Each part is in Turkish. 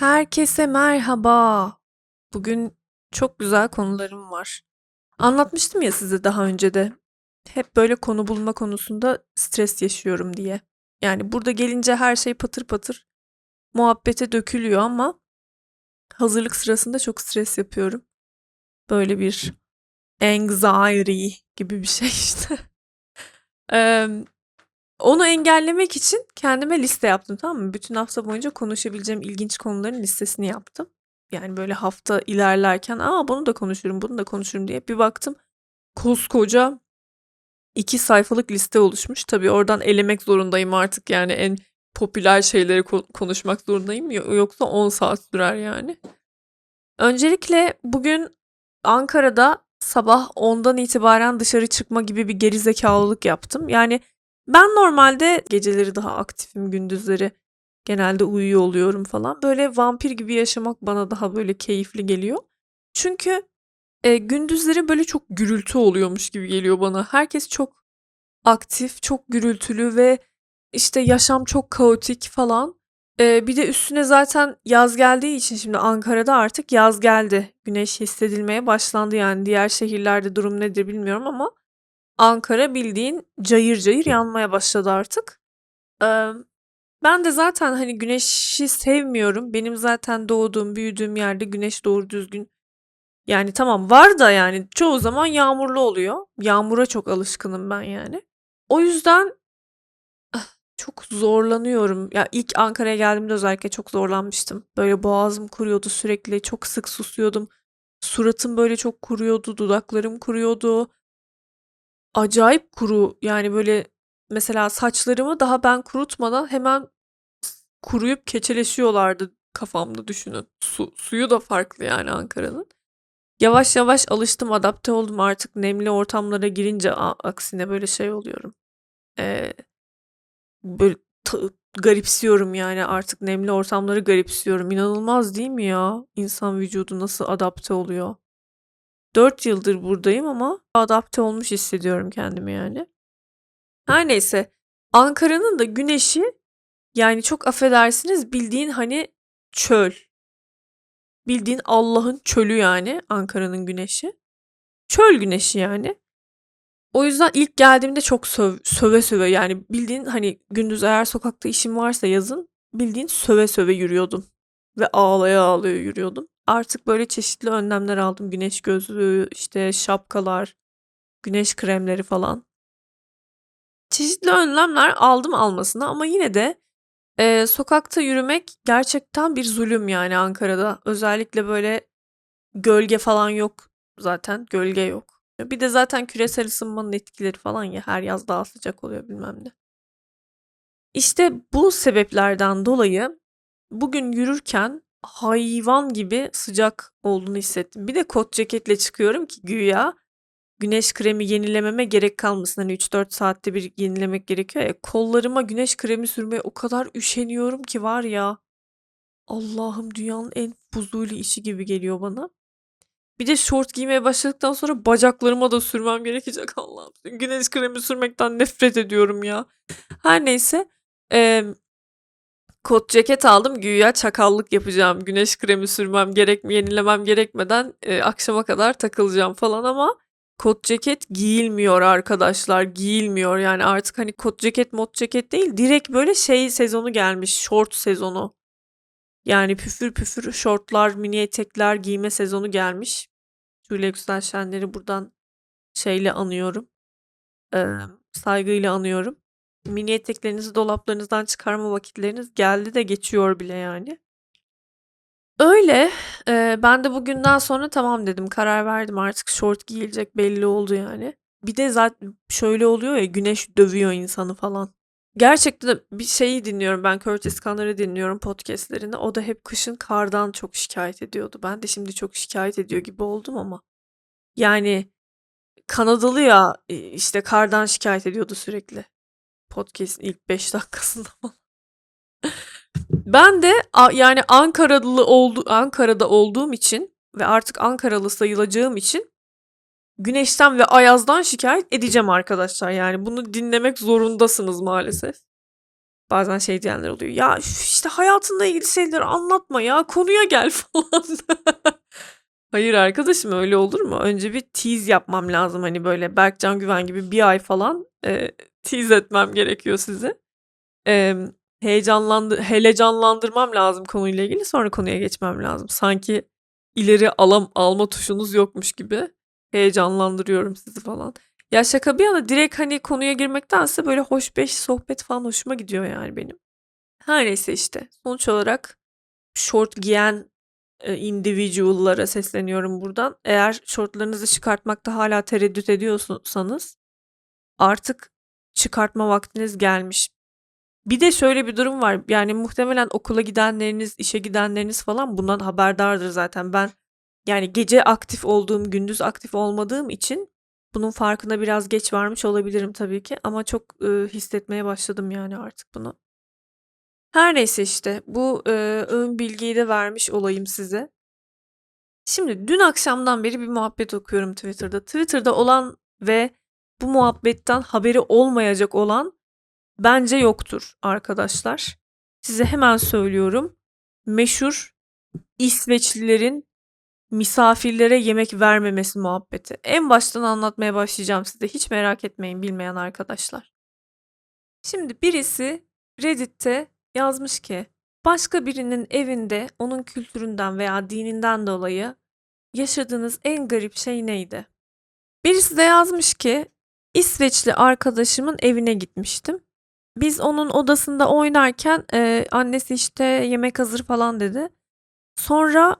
Herkese merhaba. Bugün çok güzel konularım var. Anlatmıştım ya size daha önce de. Hep böyle konu bulma konusunda stres yaşıyorum diye. Yani burada gelince her şey patır patır muhabbete dökülüyor ama hazırlık sırasında çok stres yapıyorum. Böyle bir anxiety gibi bir şey işte. Onu engellemek için kendime liste yaptım tamam mı? Bütün hafta boyunca konuşabileceğim ilginç konuların listesini yaptım. Yani böyle hafta ilerlerken aa bunu da konuşurum bunu da konuşurum diye bir baktım koskoca iki sayfalık liste oluşmuş. Tabii oradan elemek zorundayım artık yani en popüler şeyleri ko- konuşmak zorundayım Yo- yoksa 10 saat sürer yani. Öncelikle bugün Ankara'da sabah 10'dan itibaren dışarı çıkma gibi bir gerizekalılık yaptım. Yani ben normalde geceleri daha aktifim, gündüzleri genelde uyuyor oluyorum falan. Böyle vampir gibi yaşamak bana daha böyle keyifli geliyor. Çünkü e, gündüzleri böyle çok gürültü oluyormuş gibi geliyor bana. Herkes çok aktif, çok gürültülü ve işte yaşam çok kaotik falan. Ee, bir de üstüne zaten yaz geldiği için şimdi Ankara'da artık yaz geldi. Güneş hissedilmeye başlandı yani. Diğer şehirlerde durum nedir bilmiyorum ama Ankara bildiğin cayır cayır yanmaya başladı artık. Ee, ben de zaten hani güneşi sevmiyorum. Benim zaten doğduğum, büyüdüğüm yerde güneş doğru düzgün yani tamam var da yani çoğu zaman yağmurlu oluyor. Yağmura çok alışkınım ben yani. O yüzden ah, çok zorlanıyorum. Ya ilk Ankara'ya geldiğimde özellikle çok zorlanmıştım. Böyle boğazım kuruyordu sürekli. Çok sık susuyordum. Suratım böyle çok kuruyordu. Dudaklarım kuruyordu. Acayip kuru. Yani böyle mesela saçlarımı daha ben kurutmadan hemen kuruyup keçeleşiyorlardı kafamda düşünün. Su, suyu da farklı yani Ankara'nın. Yavaş yavaş alıştım, adapte oldum artık nemli ortamlara girince a- aksine böyle şey oluyorum. Ee, böyle ta- garipsiyorum yani artık nemli ortamları garipsiyorum. İnanılmaz değil mi ya? İnsan vücudu nasıl adapte oluyor? 4 yıldır buradayım ama adapte olmuş hissediyorum kendimi yani. Her neyse. Ankara'nın da güneşi yani çok affedersiniz bildiğin hani çöl. Bildiğin Allah'ın çölü yani Ankara'nın güneşi. Çöl güneşi yani. O yüzden ilk geldiğimde çok söv söve söve yani bildiğin hani gündüz eğer sokakta işim varsa yazın bildiğin söve söve yürüyordum. Ve ağlaya ağlaya yürüyordum. Artık böyle çeşitli önlemler aldım. Güneş gözlüğü, işte şapkalar, güneş kremleri falan. Çeşitli önlemler aldım almasına ama yine de Eee, sokakta yürümek gerçekten bir zulüm yani Ankara'da. Özellikle böyle gölge falan yok zaten. Gölge yok. Bir de zaten küresel ısınmanın etkileri falan ya her yaz daha sıcak oluyor bilmem ne. İşte bu sebeplerden dolayı bugün yürürken hayvan gibi sıcak olduğunu hissettim. Bir de kot ceketle çıkıyorum ki güya güneş kremi yenilememe gerek kalmasın. Hani 3-4 saatte bir yenilemek gerekiyor ya. Kollarıma güneş kremi sürmeye o kadar üşeniyorum ki var ya. Allah'ım dünyanın en fuzuli işi gibi geliyor bana. Bir de şort giymeye başladıktan sonra bacaklarıma da sürmem gerekecek Allah'ım. Güneş kremi sürmekten nefret ediyorum ya. Her neyse. eee, kot ceket aldım. Güya çakallık yapacağım. Güneş kremi sürmem gerek yenilemem gerekmeden eee, akşama kadar takılacağım falan ama kot ceket giyilmiyor arkadaşlar. Giyilmiyor yani artık hani kot ceket mod ceket değil. Direkt böyle şey sezonu gelmiş. Short sezonu. Yani püfür püfür şortlar, mini etekler giyme sezonu gelmiş. Şule Yüksel Şenler'i buradan şeyle anıyorum. eee, saygıyla anıyorum. Mini eteklerinizi dolaplarınızdan çıkarma vakitleriniz geldi de geçiyor bile yani. Öyle. Eee, ben de bugünden sonra tamam dedim. Karar verdim artık şort giyilecek belli oldu yani. Bir de zaten şöyle oluyor ya güneş dövüyor insanı falan. Gerçekten bir şeyi dinliyorum ben Curtis Connor'ı dinliyorum podcastlerini. O da hep kışın kardan çok şikayet ediyordu. Ben de şimdi çok şikayet ediyor gibi oldum ama. Yani Kanadalı ya işte kardan şikayet ediyordu sürekli. Podcast'in ilk 5 dakikasında falan. Ben de yani Ankaralı oldu Ankara'da olduğum için ve artık Ankaralı sayılacağım için güneşten ve ayazdan şikayet edeceğim arkadaşlar. Yani bunu dinlemek zorundasınız maalesef. Bazen şey diyenler oluyor. Ya işte hayatınla ilgili şeyleri anlatma ya konuya gel falan. Hayır arkadaşım öyle olur mu? Önce bir tease yapmam lazım hani böyle Berkcan Güven gibi bir ay falan e, tease etmem gerekiyor sizi. E, heyecanlandı helecanlandırmam lazım konuyla ilgili sonra konuya geçmem lazım. Sanki ileri alam alma tuşunuz yokmuş gibi heyecanlandırıyorum sizi falan. Ya şaka bir yana direkt hani konuya girmektense böyle hoş beş sohbet falan hoşuma gidiyor yani benim. Her neyse işte sonuç olarak short giyen individual'lara sesleniyorum buradan. Eğer şortlarınızı çıkartmakta hala tereddüt ediyorsanız artık çıkartma vaktiniz gelmiş. Bir de şöyle bir durum var. Yani muhtemelen okula gidenleriniz, işe gidenleriniz falan bundan haberdardır zaten. Ben yani gece aktif olduğum, gündüz aktif olmadığım için bunun farkına biraz geç varmış olabilirim tabii ki ama çok e, hissetmeye başladım yani artık bunu. Her neyse işte bu e, ön bilgiyi de vermiş olayım size. Şimdi dün akşamdan beri bir muhabbet okuyorum Twitter'da. Twitter'da olan ve bu muhabbetten haberi olmayacak olan bence yoktur arkadaşlar. Size hemen söylüyorum. Meşhur İsveçlilerin misafirlere yemek vermemesi muhabbeti. En baştan anlatmaya başlayacağım size. Hiç merak etmeyin bilmeyen arkadaşlar. Şimdi birisi Reddit'te yazmış ki başka birinin evinde onun kültüründen veya dininden dolayı yaşadığınız en garip şey neydi? Birisi de yazmış ki İsveçli arkadaşımın evine gitmiştim. Biz onun odasında oynarken e, annesi işte yemek hazır falan dedi. Sonra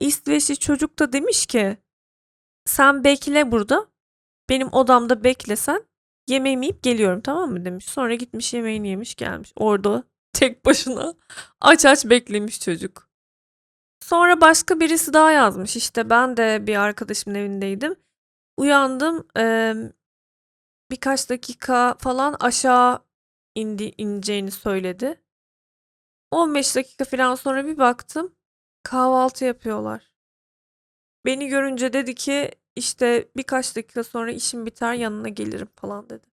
İsveçli çocuk da demiş ki sen bekle burada. Benim odamda beklesen yemeğimi yiyip geliyorum tamam mı demiş. Sonra gitmiş yemeğini yemiş gelmiş. Orada tek başına aç aç beklemiş çocuk. Sonra başka birisi daha yazmış. İşte ben de bir arkadaşımın evindeydim. Uyandım. eee, birkaç dakika falan aşağı indi, ineceğini söyledi. 15 dakika falan sonra bir baktım. Kahvaltı yapıyorlar. Beni görünce dedi ki işte birkaç dakika sonra işim biter yanına gelirim falan dedi.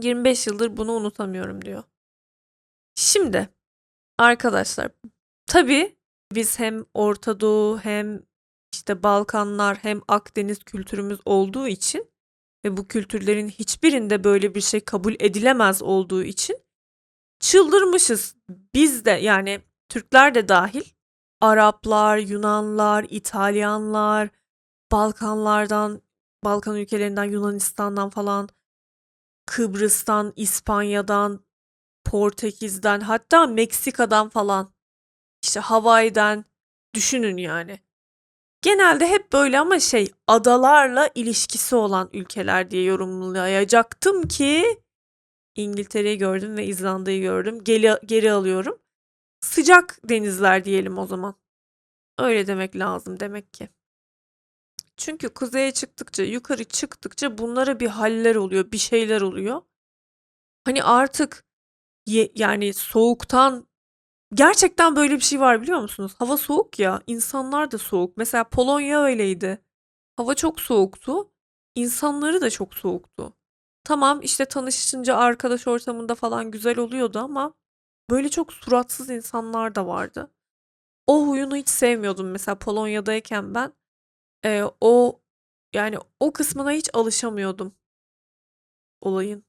25 yıldır bunu unutamıyorum diyor. Şimdi arkadaşlar tabii biz hem Orta Doğu hem işte Balkanlar hem Akdeniz kültürümüz olduğu için ve bu kültürlerin hiçbirinde böyle bir şey kabul edilemez olduğu için çıldırmışız. Biz de yani Türkler de dahil Araplar, Yunanlar, İtalyanlar, Balkanlardan, Balkan ülkelerinden, Yunanistan'dan falan, Kıbrıs'tan, İspanya'dan, Portekiz'den, hatta Meksika'dan falan, işte Hawaii'den düşünün yani. Genelde hep böyle ama şey adalarla ilişkisi olan ülkeler diye yorumlayacaktım ki İngiltere'yi gördüm ve İzlanda'yı gördüm. Geri, geri alıyorum. Sıcak denizler diyelim o zaman. Öyle demek lazım demek ki. Çünkü kuzeye çıktıkça, yukarı çıktıkça bunlara bir haller oluyor, bir şeyler oluyor. Hani artık ye, yani soğuktan gerçekten böyle bir şey var biliyor musunuz? Hava soğuk ya, insanlar da soğuk. Mesela Polonya öyleydi. Hava çok soğuktu, insanları da çok soğuktu. Tamam işte tanışınca arkadaş ortamında falan güzel oluyordu ama böyle çok suratsız insanlar da vardı. O huyunu hiç sevmiyordum mesela Polonya'dayken ben. Eee, o yani o kısmına hiç alışamıyordum olayın.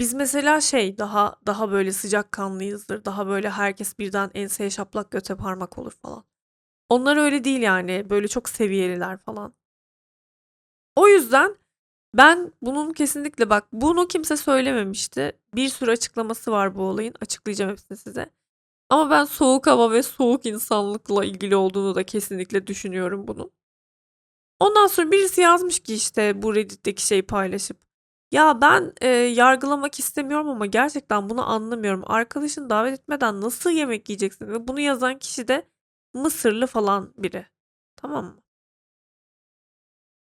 Biz mesela şey daha daha böyle sıcakkanlıyızdır. Daha böyle herkes birden enseye şaplak göte parmak olur falan. Onlar öyle değil yani. Böyle çok seviyeliler falan. O yüzden ben bunun kesinlikle bak bunu kimse söylememişti. Bir sürü açıklaması var bu olayın. Açıklayacağım hepsini size. Ama ben soğuk hava ve soğuk insanlıkla ilgili olduğunu da kesinlikle düşünüyorum bunun. Ondan sonra birisi yazmış ki işte bu Reddit'teki şeyi paylaşıp ya ben e, yargılamak istemiyorum ama gerçekten bunu anlamıyorum. Arkadaşını davet etmeden nasıl yemek yiyeceksin? Ve bunu yazan kişi de Mısırlı falan biri. Tamam mı?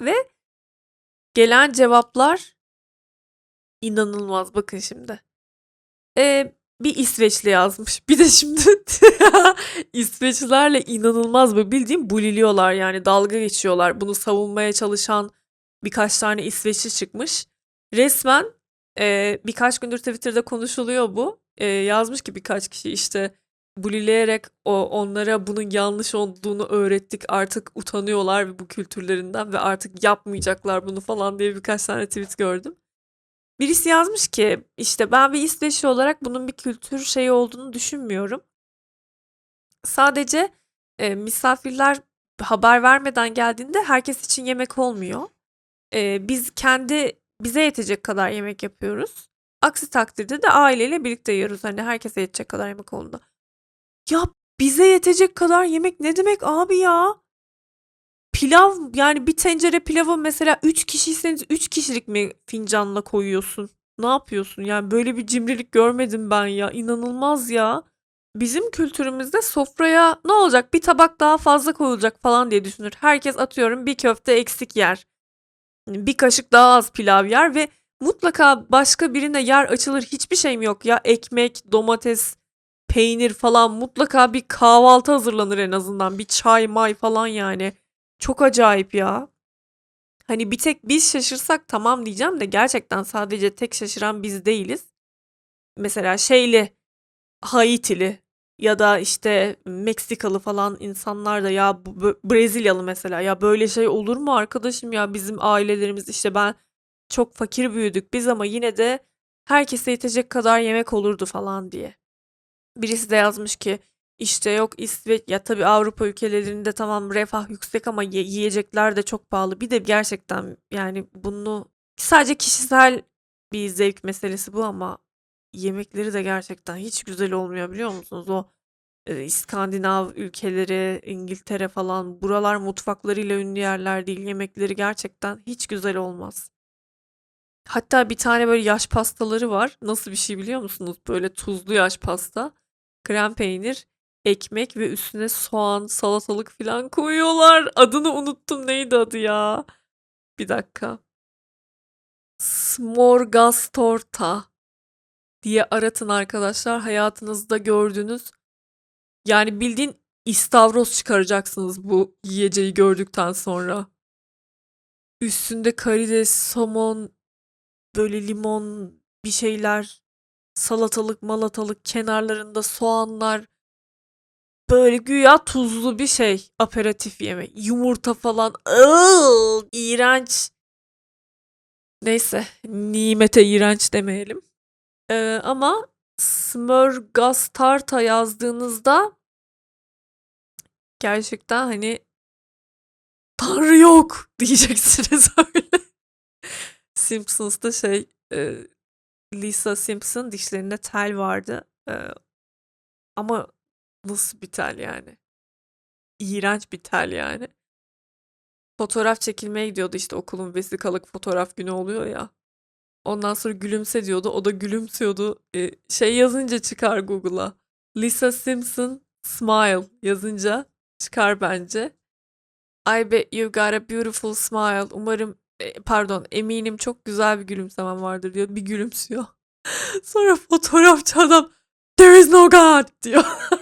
Ve gelen cevaplar inanılmaz. Bakın şimdi. E, bir İsveçli yazmış. Bir de şimdi İsveçlilerle inanılmaz böyle bildiğim buliliyorlar yani dalga geçiyorlar. Bunu savunmaya çalışan birkaç tane İsveçli çıkmış. Resmen Eee, birkaç gündür Twitter'da konuşuluyor bu. Eee, yazmış ki birkaç kişi işte bullileyerek o onlara bunun yanlış olduğunu öğrettik. Artık utanıyorlar bu kültürlerinden ve artık yapmayacaklar bunu falan diye birkaç tane tweet gördüm. Birisi yazmış ki işte ben bir İsveçli olarak bunun bir kültür şeyi olduğunu düşünmüyorum. Sadece e, misafirler haber vermeden geldiğinde herkes için yemek olmuyor. E, biz kendi bize yetecek kadar yemek yapıyoruz. Aksi takdirde de aileyle birlikte yiyoruz. Hani herkese yetecek kadar yemek olduğunda. Ya bize yetecek kadar yemek ne demek abi ya? Pilav yani bir tencere pilavı mesela 3 kişiyseniz 3 kişilik mi fincanla koyuyorsun? Ne yapıyorsun? Yani böyle bir cimrilik görmedim ben ya. İnanılmaz ya. Bizim kültürümüzde sofraya ne olacak? Bir tabak daha fazla koyulacak falan diye düşünür. Herkes atıyorum bir köfte eksik yer. Bir kaşık daha az pilav yer ve mutlaka başka birine yer açılır. Hiçbir şeyim yok ya. Ekmek, domates, peynir falan mutlaka bir kahvaltı hazırlanır en azından. Bir çay may falan yani. Çok acayip ya. Hani bir tek biz şaşırsak tamam diyeceğim de gerçekten sadece tek şaşıran biz değiliz. Mesela şeyli, Haitili ya da işte Meksikalı falan insanlar da ya Brezilyalı mesela ya böyle şey olur mu arkadaşım ya bizim ailelerimiz işte ben çok fakir büyüdük biz ama yine de herkese yetecek kadar yemek olurdu falan diye. Birisi de yazmış ki işte yok İsveç ya tabii Avrupa ülkelerinde tamam refah yüksek ama ye- yiyecekler de çok pahalı. Bir de gerçekten yani bunu sadece kişisel bir zevk meselesi bu ama yemekleri de gerçekten hiç güzel olmuyor biliyor musunuz? O e, İskandinav ülkeleri, İngiltere falan buralar mutfaklarıyla ünlü yerler değil. Yemekleri gerçekten hiç güzel olmaz. Hatta bir tane böyle yaş pastaları var. Nasıl bir şey biliyor musunuz? Böyle tuzlu yaş pasta. Krem peynir, ekmek ve üstüne soğan, salatalık falan koyuyorlar. Adını unuttum. Neydi adı ya? Bir dakika. Smorgastorta diye aratın arkadaşlar. Hayatınızda gördüğünüz yani bildiğin istavroz çıkaracaksınız bu yiyeceği gördükten sonra. Üstünde karides, somon, böyle limon bir şeyler, salatalık, malatalık, kenarlarında soğanlar. Böyle güya tuzlu bir şey. Aperatif yemek. Yumurta falan. Iıı, iğrenç. Neyse. Nimete iğrenç demeyelim. Ee, ama Smörgåstarta yazdığınızda gerçekten hani Tanrı yok diyeceksiniz öyle. Simpsons'ta şey e, Lisa Simpson dişlerinde tel vardı. E, ama nasıl bir tel yani? İğrenç bir tel yani. Fotoğraf çekilmeye gidiyordu işte okulun vesikalık fotoğraf günü oluyor ya. Ondan sonra gülümse diyordu. O da gülümsüyordu. E, şey yazınca çıkar Google'a. Lisa Simpson smile yazınca çıkar bence. I bet you got a beautiful smile. Umarım e, pardon eminim çok güzel bir gülümsemen vardır diyor. Bir gülümsüyor. Sonra fotoğrafçı adam There is no God diyor.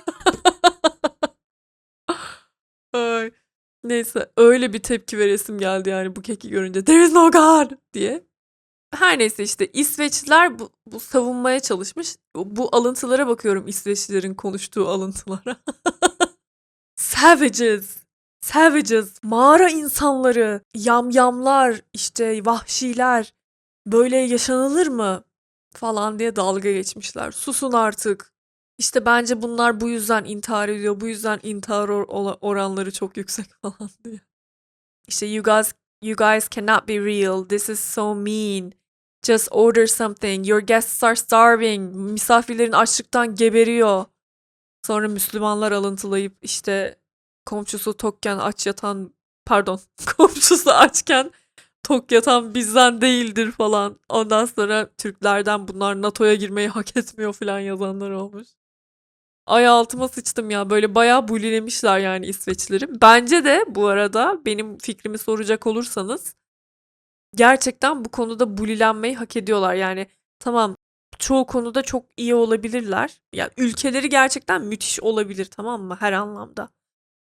Neyse öyle bir tepki veresim geldi yani bu keki görünce. There is no God diye. Her neyse işte İsveçliler bu, bu savunmaya çalışmış. Bu alıntılara bakıyorum İsveçlilerin konuştuğu alıntılara. Savages. Savages. Mağara insanları. Yamyamlar. işte vahşiler. Böyle yaşanılır mı? Falan diye dalga geçmişler. Susun artık. İşte bence bunlar bu yüzden intihar ediyor. Bu yüzden intihar or- oranları çok yüksek falan diye. İşte you guys you guys cannot be real. This is so mean. Just order something. Your guests are starving. Misafirlerin açlıktan geberiyor. Sonra Müslümanlar alıntılayıp işte komşusu tokken aç yatan pardon komşusu açken tok yatan bizden değildir falan. Ondan sonra Türklerden bunlar NATO'ya girmeyi hak etmiyor falan yazanlar olmuş. Ay altıma sıçtım ya. Böyle bayağı bulilemişler yani İsveçlileri. Bence de bu arada benim fikrimi soracak olursanız gerçekten bu konuda bulilenmeyi hak ediyorlar. Yani tamam çoğu konuda çok iyi olabilirler. Yani ülkeleri gerçekten müthiş olabilir tamam mı her anlamda.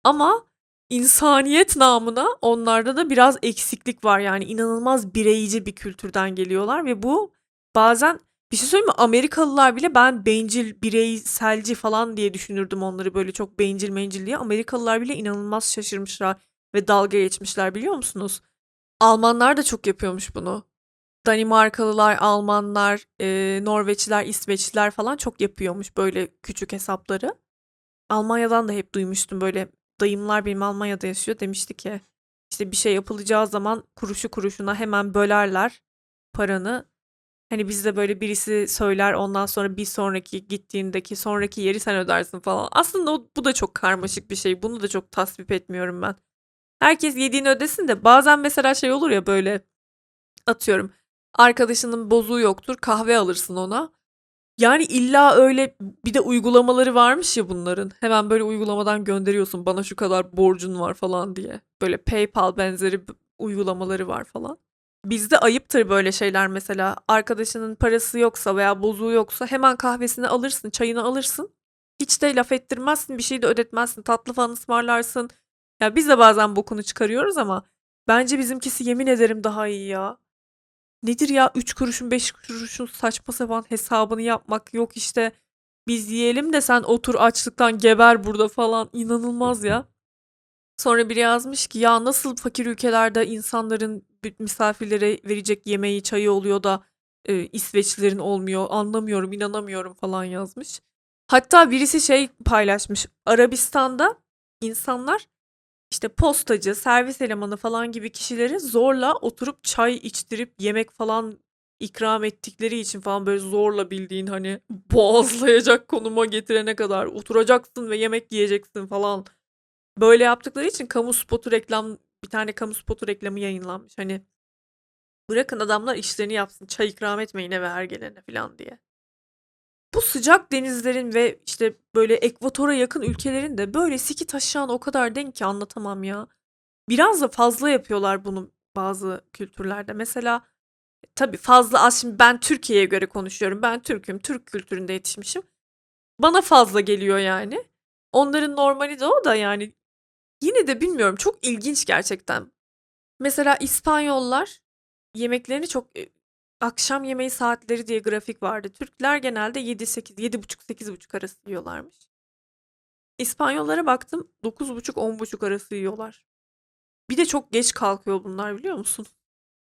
Ama insaniyet namına onlarda da biraz eksiklik var. Yani inanılmaz bireyci bir kültürden geliyorlar ve bu bazen bir şey söyleyeyim mi? Amerikalılar bile ben bencil, bireyselci falan diye düşünürdüm onları böyle çok bencil mencil diye. Amerikalılar bile inanılmaz şaşırmışlar ve dalga geçmişler biliyor musunuz? Almanlar da çok yapıyormuş bunu. Danimarkalılar, Almanlar, eee, Norveçliler, İsveçliler falan çok yapıyormuş böyle küçük hesapları. Almanya'dan da hep duymuştum böyle dayımlar benim Almanya'da yaşıyor demişti ki işte bir şey yapılacağı zaman kuruşu kuruşuna hemen bölerler paranı. Hani bizde böyle birisi söyler ondan sonra bir sonraki gittiğindeki sonraki yeri sen ödersin falan. Aslında o, bu da çok karmaşık bir şey. Bunu da çok tasvip etmiyorum ben. Herkes yediğini ödesin de bazen mesela şey olur ya böyle atıyorum arkadaşının bozuğu yoktur kahve alırsın ona. Yani illa öyle bir de uygulamaları varmış ya bunların. Hemen böyle uygulamadan gönderiyorsun bana şu kadar borcun var falan diye. Böyle PayPal benzeri uygulamaları var falan. Bizde ayıptır böyle şeyler mesela. Arkadaşının parası yoksa veya bozuğu yoksa hemen kahvesini alırsın, çayını alırsın. Hiç de laf ettirmezsin, bir şey de ödetmezsin, tatlı falan ısmarlarsın. Ya biz de bazen bokunu çıkarıyoruz ama bence bizimkisi yemin ederim daha iyi ya. Nedir ya 3 kuruşun 5 kuruşun saçma sapan hesabını yapmak yok işte biz yiyelim de sen otur açlıktan geber burada falan inanılmaz ya. Sonra biri yazmış ki ya nasıl fakir ülkelerde insanların misafirlere verecek yemeği çayı oluyor da e, İsveçlilerin olmuyor anlamıyorum inanamıyorum falan yazmış. Hatta birisi şey paylaşmış Arabistan'da insanlar işte postacı, servis elemanı falan gibi kişileri zorla oturup çay içtirip yemek falan ikram ettikleri için falan böyle zorla bildiğin hani boğazlayacak konuma getirene kadar oturacaksın ve yemek yiyeceksin falan. Böyle yaptıkları için kamu spotu reklam bir tane kamu spotu reklamı yayınlanmış. Hani bırakın adamlar işlerini yapsın çay ikram etmeyin eve her gelene falan diye. Bu sıcak denizlerin ve işte böyle ekvatora yakın ülkelerin de böyle siki taşıyan o kadar denk ki anlatamam ya. Biraz da fazla yapıyorlar bunu bazı kültürlerde. Mesela tabii fazla az şimdi ben Türkiye'ye göre konuşuyorum. Ben Türk'üm. Türk kültüründe yetişmişim. Bana fazla geliyor yani. Onların normali de o da yani. Yine de bilmiyorum çok ilginç gerçekten. Mesela İspanyollar yemeklerini çok e, akşam yemeği saatleri diye grafik vardı. Türkler genelde 7-8, 7.30-8.30 arası yiyorlarmış. İspanyollara baktım 9.30-10.30 arası yiyorlar. Bir de çok geç kalkıyor bunlar biliyor musun?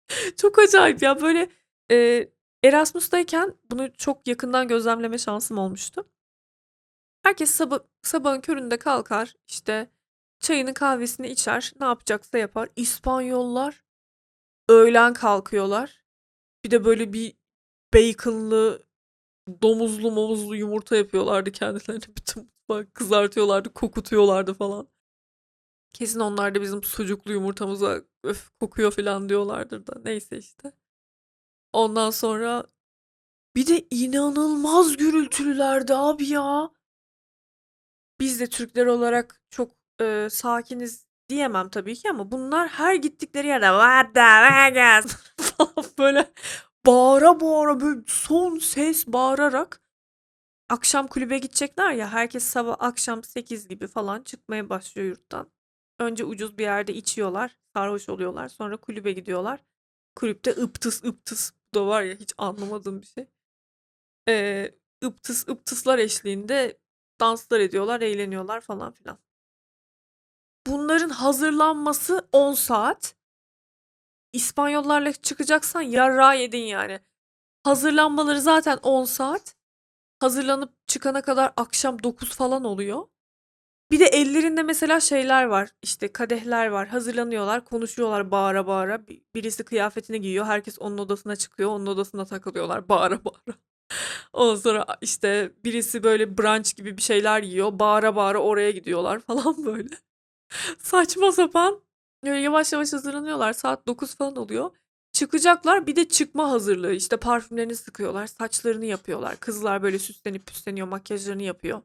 Çok acayip ya böyle e, Erasmus'tayken bunu çok yakından gözlemleme şansım olmuştu. Herkes sabah, sabahın köründe kalkar işte çayını kahvesini içer ne yapacaksa yapar. İspanyollar öğlen kalkıyorlar. Bir de böyle bir baconlı domuzlu momuzlu yumurta yapıyorlardı kendilerine. Bütün mutfağı kızartıyorlardı, kokutuyorlardı falan. Kesin onlar da bizim sucuklu yumurtamıza öf kokuyor falan diyorlardır da. Neyse işte. Ondan sonra bir de inanılmaz gürültülülerdi abi ya. Biz de Türkler olarak çok e, sakiniz diyemem tabii ki ama bunlar her gittikleri yerde what the Vegas falan böyle bağıra bağıra böyle son ses bağırarak akşam kulübe gidecekler ya herkes sabah akşam 8 gibi falan çıkmaya başlıyor yurttan. Önce ucuz bir yerde içiyorlar, sarhoş oluyorlar. Sonra kulübe gidiyorlar. Kulüpte ıptıs ıptıs da var ya hiç anlamadığım bir şey. Ee, ıptıs ıptıslar eşliğinde danslar ediyorlar, eğleniyorlar falan filan. Bunların hazırlanması 10 saat. İspanyollarla çıkacaksan yarra yedin yani. Hazırlanmaları zaten 10 saat. Hazırlanıp çıkana kadar akşam 9 falan oluyor. Bir de ellerinde mesela şeyler var. işte kadehler var. Hazırlanıyorlar, konuşuyorlar bağıra bağıra. Bir- Birisi kıyafetini giyiyor. Herkes onun odasına çıkıyor. Onun odasına takılıyorlar bağıra bağıra. Ondan sonra işte birisi böyle brunch gibi bir şeyler yiyor. Bağıra bağıra oraya gidiyorlar falan böyle. Saçma sapan. Böyle yavaş yavaş hazırlanıyorlar. Saat 9 falan oluyor. Çıkacaklar bir de çıkma hazırlığı. İşte parfümlerini sıkıyorlar. Saçlarını yapıyorlar. Kızlar böyle süslenip püsleniyor. Makyajlarını yapıyor.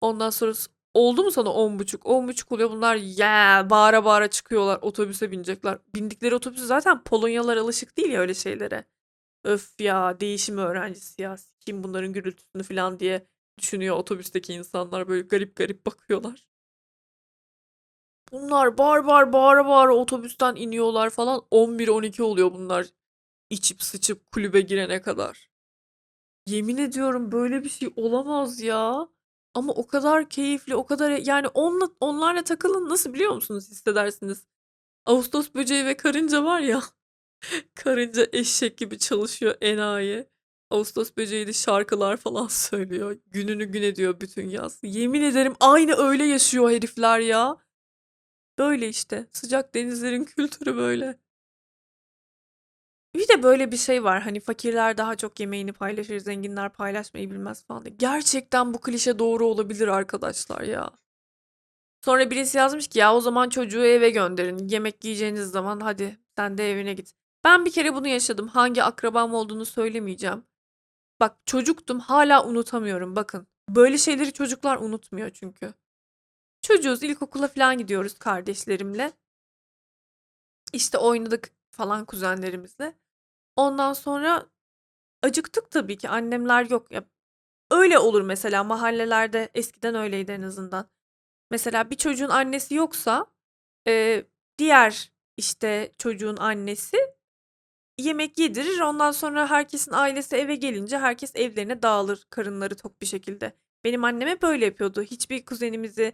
Ondan sonra oldu mu sana 10.30? 10.30 oluyor bunlar ya bağıra bağıra çıkıyorlar. Otobüse binecekler. Bindikleri otobüs zaten Polonyalılar alışık değil ya öyle şeylere. Öf ya değişim öğrencisi ya. Kim bunların gürültüsünü falan diye düşünüyor otobüsteki insanlar. Böyle garip garip bakıyorlar. Bunlar bağır bağır bağıra bağıra otobüsten iniyorlar falan. 11-12 oluyor bunlar. içip sıçıp kulübe girene kadar. Yemin ediyorum böyle bir şey olamaz ya. Ama o kadar keyifli, o kadar yani onla, onlarla takılın nasıl biliyor musunuz hissedersiniz? Ağustos böceği ve karınca var ya. Karınca eşek gibi çalışıyor enayi. Ağustos böceği de şarkılar falan söylüyor. Gününü gün ediyor bütün yaz. Yemin ederim aynı öyle yaşıyor herifler ya. Böyle işte. Sıcak denizlerin kültürü böyle. Bir de böyle bir şey var. Hani fakirler daha çok yemeğini paylaşır, zenginler paylaşmayı bilmez falan diye. Gerçekten bu klişe doğru olabilir arkadaşlar ya. Sonra birisi yazmış ki ya o zaman çocuğu eve gönderin. Yemek yiyeceğiniz zaman hadi sen de evine git. Ben bir kere bunu yaşadım. Hangi akrabam olduğunu söylemeyeceğim. Bak çocuktum hala unutamıyorum bakın. Böyle şeyleri çocuklar unutmuyor çünkü. Çocuğuz ilkokula falan gidiyoruz kardeşlerimle. İşte oynadık falan kuzenlerimizle. Ondan sonra acıktık tabii ki annemler yok. Ya, öyle olur mesela mahallelerde eskiden öyleydi en azından. Mesela bir çocuğun annesi yoksa e, diğer işte çocuğun annesi yemek yedirir. Ondan sonra herkesin ailesi eve gelince herkes evlerine dağılır karınları tok bir şekilde. Benim annem hep böyle yapıyordu. Hiçbir kuzenimizi,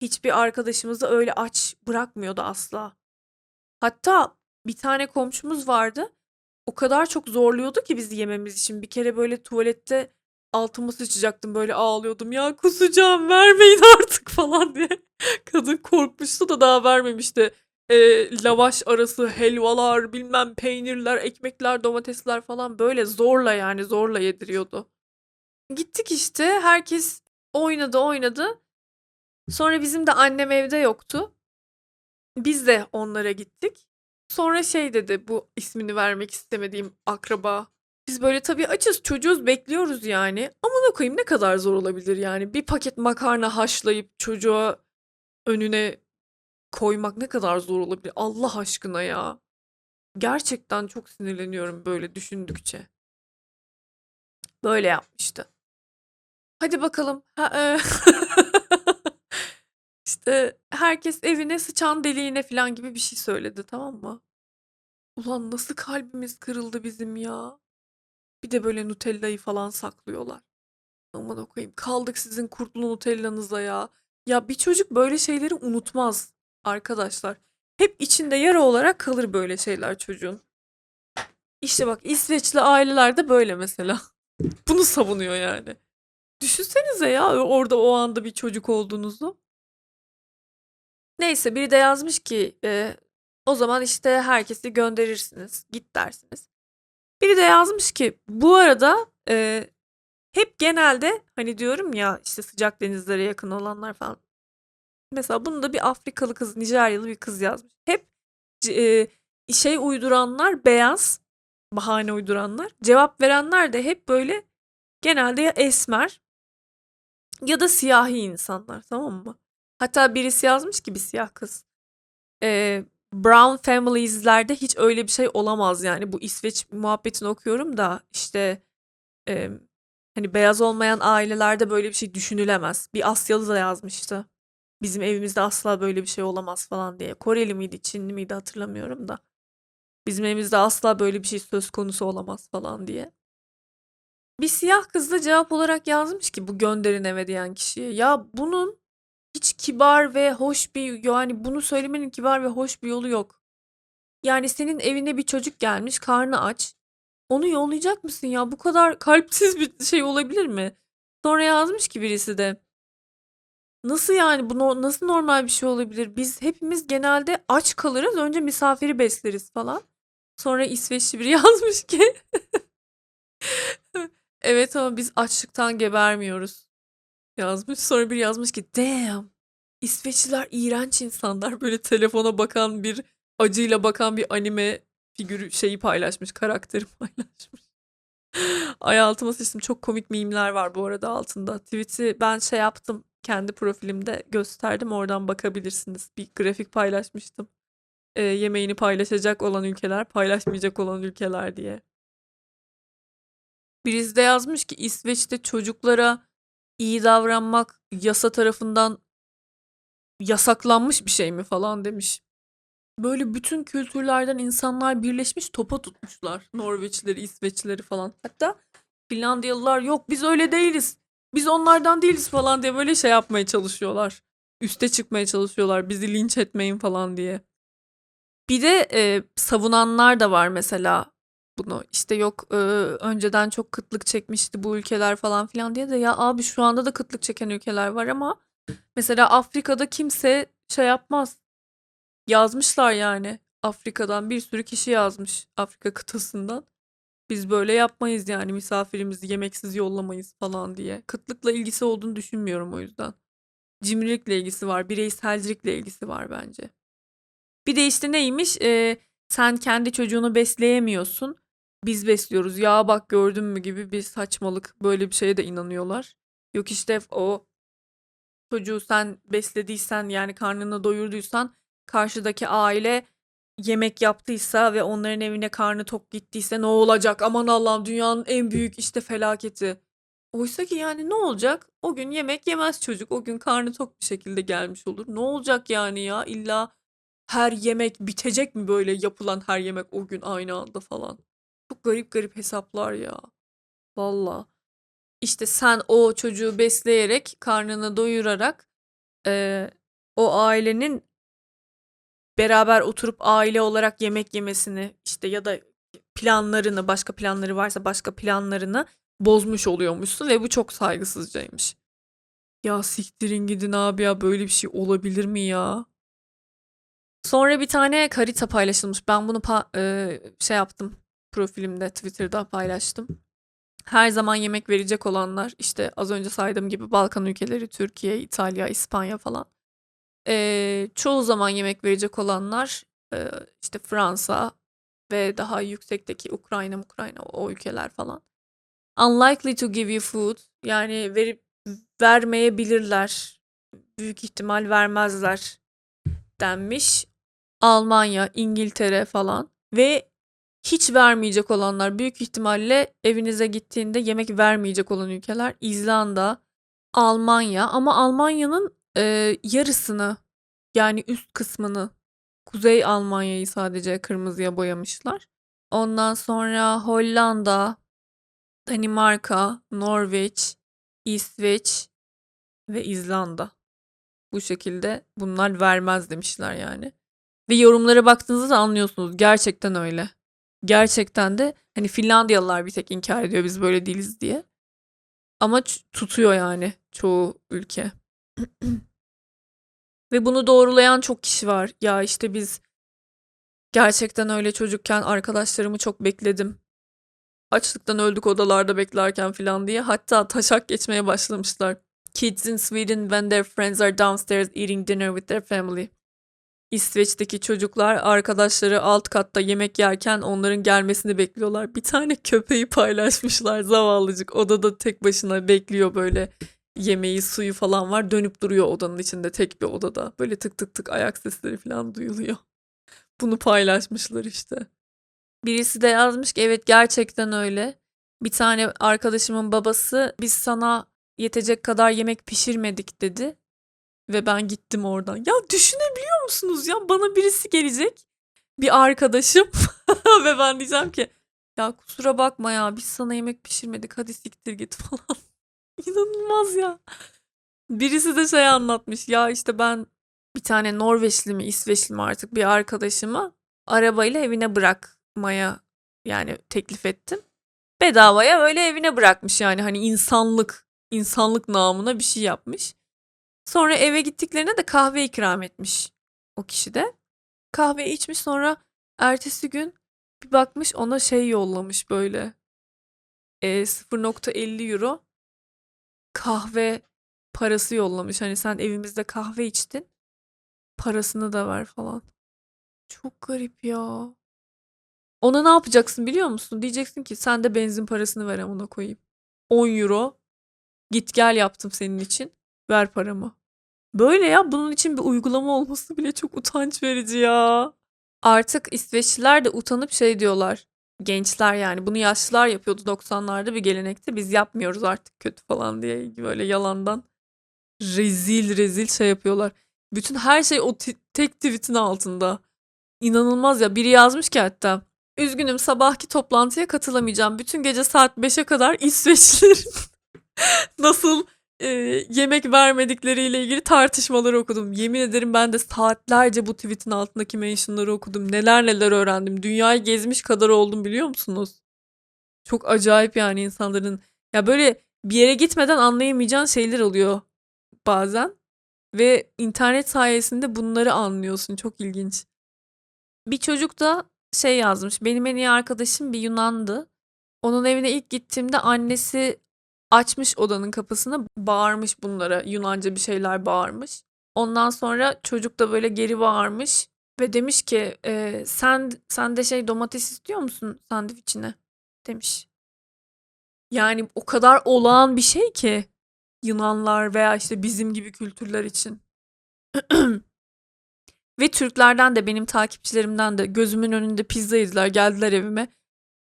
hiçbir arkadaşımızı öyle aç bırakmıyordu asla. Hatta bir tane komşumuz vardı. O kadar çok zorluyordu ki bizi yememiz için. Bir kere böyle tuvalette altımı sıçacaktım böyle ağlıyordum. Ya kusacağım vermeyin artık falan diye. Kadın korkmuştu da daha vermemişti. E, lavaş arası helvalar, bilmem peynirler, ekmekler, domatesler falan böyle zorla yani zorla yediriyordu. Gittik işte herkes oynadı oynadı. Sonra bizim de annem evde yoktu. Biz de onlara gittik. Sonra şey dedi bu ismini vermek istemediğim akraba. Biz böyle tabii açız çocuğuz bekliyoruz yani. Aman koyayım ne kadar zor olabilir yani. Bir paket makarna haşlayıp çocuğa önüne koymak ne kadar zor olabilir Allah aşkına ya. Gerçekten çok sinirleniyorum böyle düşündükçe. Böyle yapmıştı. Hadi bakalım. Ha, e, herkes evine sıçan deliğine falan gibi bir şey söyledi tamam mı? Ulan nasıl kalbimiz kırıldı bizim ya. Bir de böyle Nutella'yı falan saklıyorlar. Aman okuyayım. Kaldık sizin kurtlu Nutella'nıza ya. Ya bir çocuk böyle şeyleri unutmaz arkadaşlar. Hep içinde yara olarak kalır böyle şeyler çocuğun. İşte bak İsveçli ailelerde böyle mesela. Bunu savunuyor yani. Düşünsenize ya orada o anda bir çocuk olduğunuzu. Neyse biri de yazmış ki e, o zaman işte herkesi gönderirsiniz. Git dersiniz. Biri de yazmış ki bu arada e, hep genelde hani diyorum ya işte sıcak denizlere yakın olanlar falan. Mesela bunu da bir Afrikalı kız, Nijeryalı bir kız yazmış. Hep e, şey uyduranlar beyaz, bahane uyduranlar. Cevap verenler de hep böyle genelde ya esmer ya da siyahi insanlar tamam mı? Hatta birisi yazmış ki bir siyah kız. E, Brown Families'lerde hiç öyle bir şey olamaz yani. Bu İsveç muhabbetini okuyorum da işte e, hani beyaz olmayan ailelerde böyle bir şey düşünülemez. Bir Asyalı da yazmıştı. Bizim evimizde asla böyle bir şey olamaz falan diye. Koreli miydi, Çinli miydi hatırlamıyorum da. Bizim evimizde asla böyle bir şey söz konusu olamaz falan diye. Bir siyah kız da cevap olarak yazmış ki bu gönderin eve diyen kişiye. Ya bunun hiç kibar ve hoş bir yani bunu söylemenin kibar ve hoş bir yolu yok. Yani senin evine bir çocuk gelmiş, karnı aç. Onu yollayacak mısın ya? Bu kadar kalpsiz bir şey olabilir mi? Sonra yazmış ki birisi de. Nasıl yani bu no- nasıl normal bir şey olabilir? Biz hepimiz genelde aç kalırız. Önce misafiri besleriz falan. Sonra İsveçli biri yazmış ki Evet ama biz açlıktan gebermiyoruz yazmış. Sonra bir yazmış ki damn İsveçliler iğrenç insanlar. Böyle telefona bakan bir acıyla bakan bir anime figürü şeyi paylaşmış. Karakteri paylaşmış. Ay altıma sıçtım. Çok komik mimler var bu arada altında. Tweet'i ben şey yaptım. Kendi profilimde gösterdim. Oradan bakabilirsiniz. Bir grafik paylaşmıştım. E, yemeğini paylaşacak olan ülkeler, paylaşmayacak olan ülkeler diye. Birisi de yazmış ki İsveç'te çocuklara iyi davranmak yasa tarafından yasaklanmış bir şey mi falan demiş. Böyle bütün kültürlerden insanlar birleşmiş topa tutmuşlar. Norveçlileri, İsveçlileri falan. Hatta Finlandiyalılar yok biz öyle değiliz. Biz onlardan değiliz falan diye böyle şey yapmaya çalışıyorlar. Üste çıkmaya çalışıyorlar. Bizi linç etmeyin falan diye. Bir de e, savunanlar da var mesela bunu. İşte yok e, önceden çok kıtlık çekmişti bu ülkeler falan filan diye de ya abi şu anda da kıtlık çeken ülkeler var ama mesela Afrika'da kimse şey yapmaz. Yazmışlar yani. Afrika'dan bir sürü kişi yazmış Afrika kıtasından. Biz böyle yapmayız yani misafirimizi yemeksiz yollamayız falan diye. Kıtlıkla ilgisi olduğunu düşünmüyorum o yüzden. Cimrilikle ilgisi var, bireyselcilikle ilgisi var bence. Bir de işte neymiş? Ee, sen kendi çocuğunu besleyemiyorsun. Biz besliyoruz. Ya bak gördün mü gibi bir saçmalık. Böyle bir şeye de inanıyorlar. Yok işte o çocuğu sen beslediysen yani karnını doyurduysan karşıdaki aile yemek yaptıysa ve onların evine karnı tok gittiyse ne olacak? Aman Allah'ım dünyanın en büyük işte felaketi. Oysa ki yani ne olacak? O gün yemek yemez çocuk. O gün karnı tok bir şekilde gelmiş olur. Ne olacak yani ya? İlla her yemek bitecek mi böyle yapılan her yemek o gün aynı anda falan? Çok garip garip hesaplar ya. Valla. İşte sen o çocuğu besleyerek, karnını doyurarak eee, o ailenin beraber oturup aile olarak yemek yemesini işte ya da planlarını, başka planları varsa başka planlarını bozmuş oluyormuşsun ve bu çok saygısızcaymış. Ya siktirin gidin abi ya böyle bir şey olabilir mi ya? Sonra bir tane harita paylaşılmış. Ben bunu pa- e, şey yaptım profilimde Twitter'da paylaştım. Her zaman yemek verecek olanlar işte az önce saydığım gibi Balkan ülkeleri, Türkiye, İtalya, İspanya falan. E, çoğu zaman yemek verecek olanlar e, işte Fransa ve daha yüksekteki Ukrayna, Ukrayna o ülkeler falan. Unlikely to give you food yani verip vermeyebilirler. Büyük ihtimal vermezler denmiş. Almanya, İngiltere falan ve hiç vermeyecek olanlar büyük ihtimalle evinize gittiğinde yemek vermeyecek olan ülkeler İzlanda, Almanya ama Almanya'nın e, yarısını yani üst kısmını Kuzey Almanya'yı sadece kırmızıya boyamışlar. Ondan sonra Hollanda, Danimarka, Norveç, İsveç ve İzlanda. Bu şekilde bunlar vermez demişler yani. Ve yorumlara baktığınızda da anlıyorsunuz. Gerçekten öyle. Gerçekten de hani Finlandiyalılar bir tek inkar ediyor biz böyle değiliz diye. Ama tutuyor yani çoğu ülke. Ve bunu doğrulayan çok kişi var. Ya işte biz gerçekten öyle çocukken arkadaşlarımı çok bekledim. Açlıktan öldük odalarda beklerken falan diye. Hatta taşak geçmeye başlamışlar. Kids in Sweden when their friends are downstairs eating dinner with their family. İsveç'teki çocuklar arkadaşları alt katta yemek yerken onların gelmesini bekliyorlar. Bir tane köpeği paylaşmışlar zavallıcık. Odada tek başına bekliyor böyle yemeği, suyu falan var. Dönüp duruyor odanın içinde tek bir odada. Böyle tık tık tık ayak sesleri falan duyuluyor. Bunu paylaşmışlar işte. Birisi de yazmış ki evet gerçekten öyle. Bir tane arkadaşımın babası biz sana yetecek kadar yemek pişirmedik dedi. Ve ben gittim oradan. Ya düşünebiliyor musunuz ya? Bana birisi gelecek. Bir arkadaşım. Ve ben diyeceğim ki ya kusura bakma ya biz sana yemek pişirmedik. Hadi siktir git falan. İnanılmaz ya. Birisi de şey anlatmış. Ya işte ben bir tane Norveçli mi İsveçli mi artık bir arkadaşımı arabayla evine bırakmaya yani teklif ettim. Bedavaya öyle evine bırakmış yani hani insanlık insanlık namına bir şey yapmış. Sonra eve gittiklerine de kahve ikram etmiş o kişi de. Kahve içmiş sonra ertesi gün bir bakmış ona şey yollamış böyle. E, 0.50 euro kahve parası yollamış. Hani sen evimizde kahve içtin. Parasını da ver falan. Çok garip ya. Ona ne yapacaksın biliyor musun? Diyeceksin ki sen de benzin parasını ver ona koyayım. 10 euro. Git gel yaptım senin için. Ver paramı. Böyle ya bunun için bir uygulama olması bile çok utanç verici ya. Artık İsveçliler de utanıp şey diyorlar. Gençler yani bunu yaşlılar yapıyordu 90'larda bir gelenekte biz yapmıyoruz artık kötü falan diye böyle yalandan rezil rezil şey yapıyorlar. Bütün her şey o tek tweetin altında. İnanılmaz ya. Biri yazmış ki hatta. Üzgünüm sabahki toplantıya katılamayacağım. Bütün gece saat 5'e kadar İsveçlilerin nasıl e, yemek vermedikleriyle ilgili tartışmaları okudum. Yemin ederim ben de saatlerce bu tweetin altındaki mentionları okudum. Neler neler öğrendim. Dünyayı gezmiş kadar oldum biliyor musunuz? Çok acayip yani insanların. Ya böyle bir yere gitmeden anlayamayacağın şeyler oluyor bazen. Ve internet sayesinde bunları anlıyorsun. Çok ilginç. Bir çocuk da şey yazmış. Benim en iyi arkadaşım bir Yunan'dı. Onun evine ilk gittiğimde annesi açmış odanın kapısını bağırmış bunlara. Yunanca bir şeyler bağırmış. Ondan sonra çocuk da böyle geri bağırmış ve demiş ki e, sen sen de şey domates istiyor musun sandviçine demiş. Yani o kadar olağan bir şey ki Yunanlar veya işte bizim gibi kültürler için. Ve Türklerden de benim takipçilerimden de gözümün önünde pizza yediler. Geldiler evime.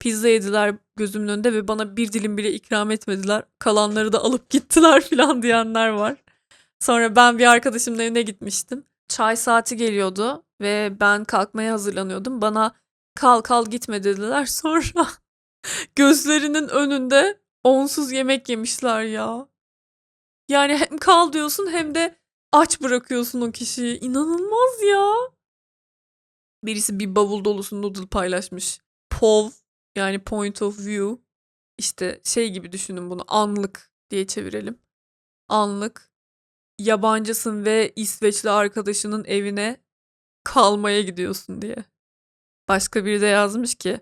Pizza yediler gözümün önünde ve bana bir dilim bile ikram etmediler. Kalanları da alıp gittiler falan diyenler var. Sonra ben bir arkadaşımın evine gitmiştim. Çay saati geliyordu ve ben kalkmaya hazırlanıyordum. Bana kal kal gitme dediler. Sonra gözlerinin önünde onsuz yemek yemişler ya. Yani hem kal diyorsun hem de aç bırakıyorsun o kişiyi. İnanılmaz ya. Birisi bir bavul dolusu noodle paylaşmış. POV yani point of view. İşte şey gibi düşünün bunu anlık diye çevirelim. Anlık. Yabancısın ve İsveçli arkadaşının evine kalmaya gidiyorsun diye. Başka biri de yazmış ki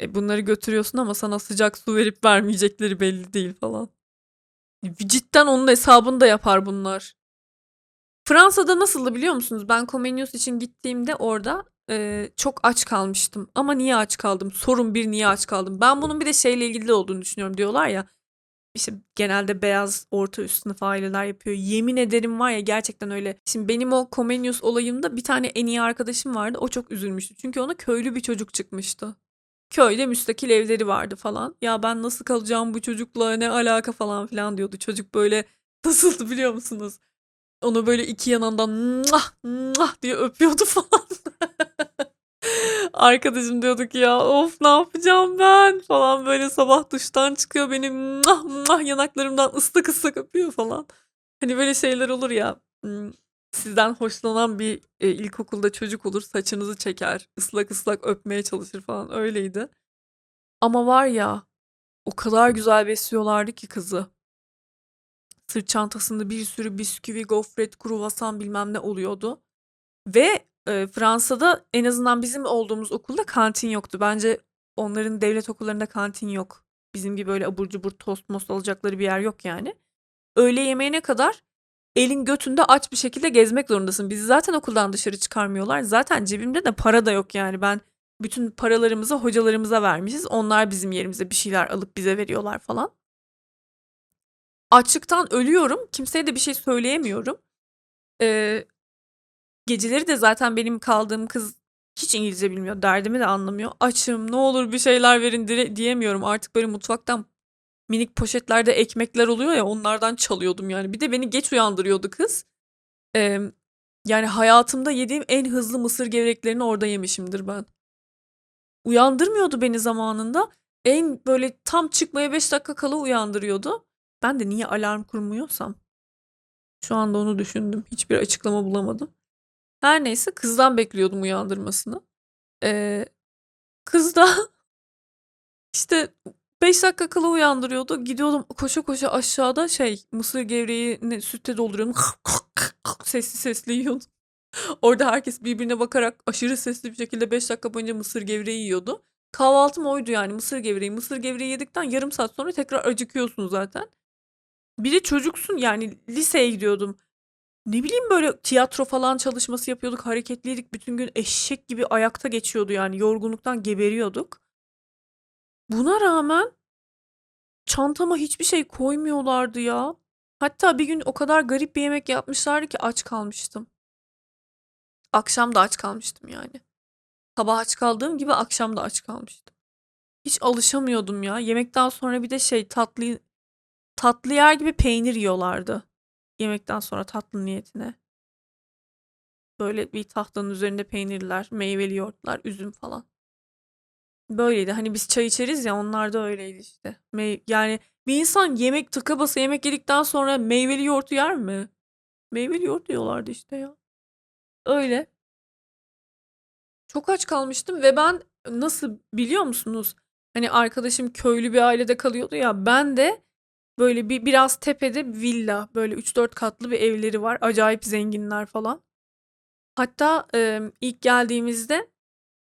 e, bunları götürüyorsun ama sana sıcak su verip vermeyecekleri belli değil falan. Cidden onun hesabını da yapar bunlar. Fransa'da nasıldı biliyor musunuz? Ben Comenius için gittiğimde orada e, çok aç kalmıştım. Ama niye aç kaldım? Sorun bir niye aç kaldım? Ben bunun bir de şeyle ilgili olduğunu düşünüyorum diyorlar ya. İşte genelde beyaz orta üst sınıf aileler yapıyor. Yemin ederim var ya gerçekten öyle. Şimdi benim o Comenius olayımda bir tane en iyi arkadaşım vardı. O çok üzülmüştü. Çünkü ona köylü bir çocuk çıkmıştı. Köyde müstakil evleri vardı falan. Ya ben nasıl kalacağım bu çocukla ne alaka falan filan diyordu. Çocuk böyle nasıldı biliyor musunuz? Onu böyle iki yanından muah, muah diye öpüyordu falan. Arkadaşım diyordu ki ya of ne yapacağım ben falan böyle sabah duştan çıkıyor beni muah, muah yanaklarımdan ıslık ıslık öpüyor falan. Hani böyle şeyler olur ya sizden hoşlanan bir e, ilkokulda çocuk olur saçınızı çeker ıslak ıslak öpmeye çalışır falan öyleydi. Ama var ya o kadar güzel besliyorlardı ki kızı. Sırt çantasında bir sürü bisküvi, gofret, kruvasan bilmem ne oluyordu. Ve e, Fransa'da en azından bizim olduğumuz okulda kantin yoktu. Bence onların devlet okullarında kantin yok. Bizim gibi böyle abur cubur tost most alacakları bir yer yok yani. Öğle yemeğine kadar elin götünde aç bir şekilde gezmek zorundasın. Bizi zaten okuldan dışarı çıkarmıyorlar. Zaten cebimde de para da yok yani. Ben bütün paralarımızı hocalarımıza vermişiz. Onlar bizim yerimize bir şeyler alıp bize veriyorlar falan. Açlıktan ölüyorum. Kimseye de bir şey söyleyemiyorum. Ee, geceleri de zaten benim kaldığım kız hiç İngilizce bilmiyor. Derdimi de anlamıyor. Açım ne olur bir şeyler verin dire- diyemiyorum. Artık böyle mutfaktan minik poşetlerde ekmekler oluyor ya onlardan çalıyordum yani. Bir de beni geç uyandırıyordu kız. Ee, yani hayatımda yediğim en hızlı mısır gevreklerini orada yemişimdir ben. Uyandırmıyordu beni zamanında. En böyle tam çıkmaya 5 dakika kala uyandırıyordu. Ben de niye alarm kurmuyorsam. Şu anda onu düşündüm. Hiçbir açıklama bulamadım. Her neyse kızdan bekliyordum uyandırmasını. Ee, kız da işte 5 dakika kala uyandırıyordu. Gidiyordum koşa koşa aşağıda şey mısır gevreğini sütte dolduruyordum. sesli sesli yiyordum. Orada herkes birbirine bakarak aşırı sesli bir şekilde 5 dakika boyunca mısır gevreği yiyordu. Kahvaltım oydu yani mısır gevreği. Mısır gevreği yedikten yarım saat sonra tekrar acıkıyorsun zaten. Bir de çocuksun yani liseye gidiyordum. Ne bileyim böyle tiyatro falan çalışması yapıyorduk. Hareketliydik. Bütün gün eşek gibi ayakta geçiyordu yani. Yorgunluktan geberiyorduk. Buna rağmen çantama hiçbir şey koymuyorlardı ya. Hatta bir gün o kadar garip bir yemek yapmışlardı ki aç kalmıştım. Akşam da aç kalmıştım yani. Sabah aç kaldığım gibi akşam da aç kalmıştım. Hiç alışamıyordum ya. Yemekten sonra bir de şey tatlı tatlı yer gibi peynir yiyorlardı. Yemekten sonra tatlı niyetine. Böyle bir tahtanın üzerinde peynirler, meyveli yoğurtlar, üzüm falan. Böyleydi. Hani biz çay içeriz ya onlar da öyleydi işte. Mey yani bir insan yemek tıka basa yemek yedikten sonra meyveli yoğurtu yer mi? Meyveli yoğurt yiyorlardı işte ya. Öyle. Çok aç kalmıştım ve ben nasıl biliyor musunuz? Hani arkadaşım köylü bir ailede kalıyordu ya ben de böyle bir biraz tepede villa böyle 3-4 katlı bir evleri var. Acayip zenginler falan. Hatta e, ilk geldiğimizde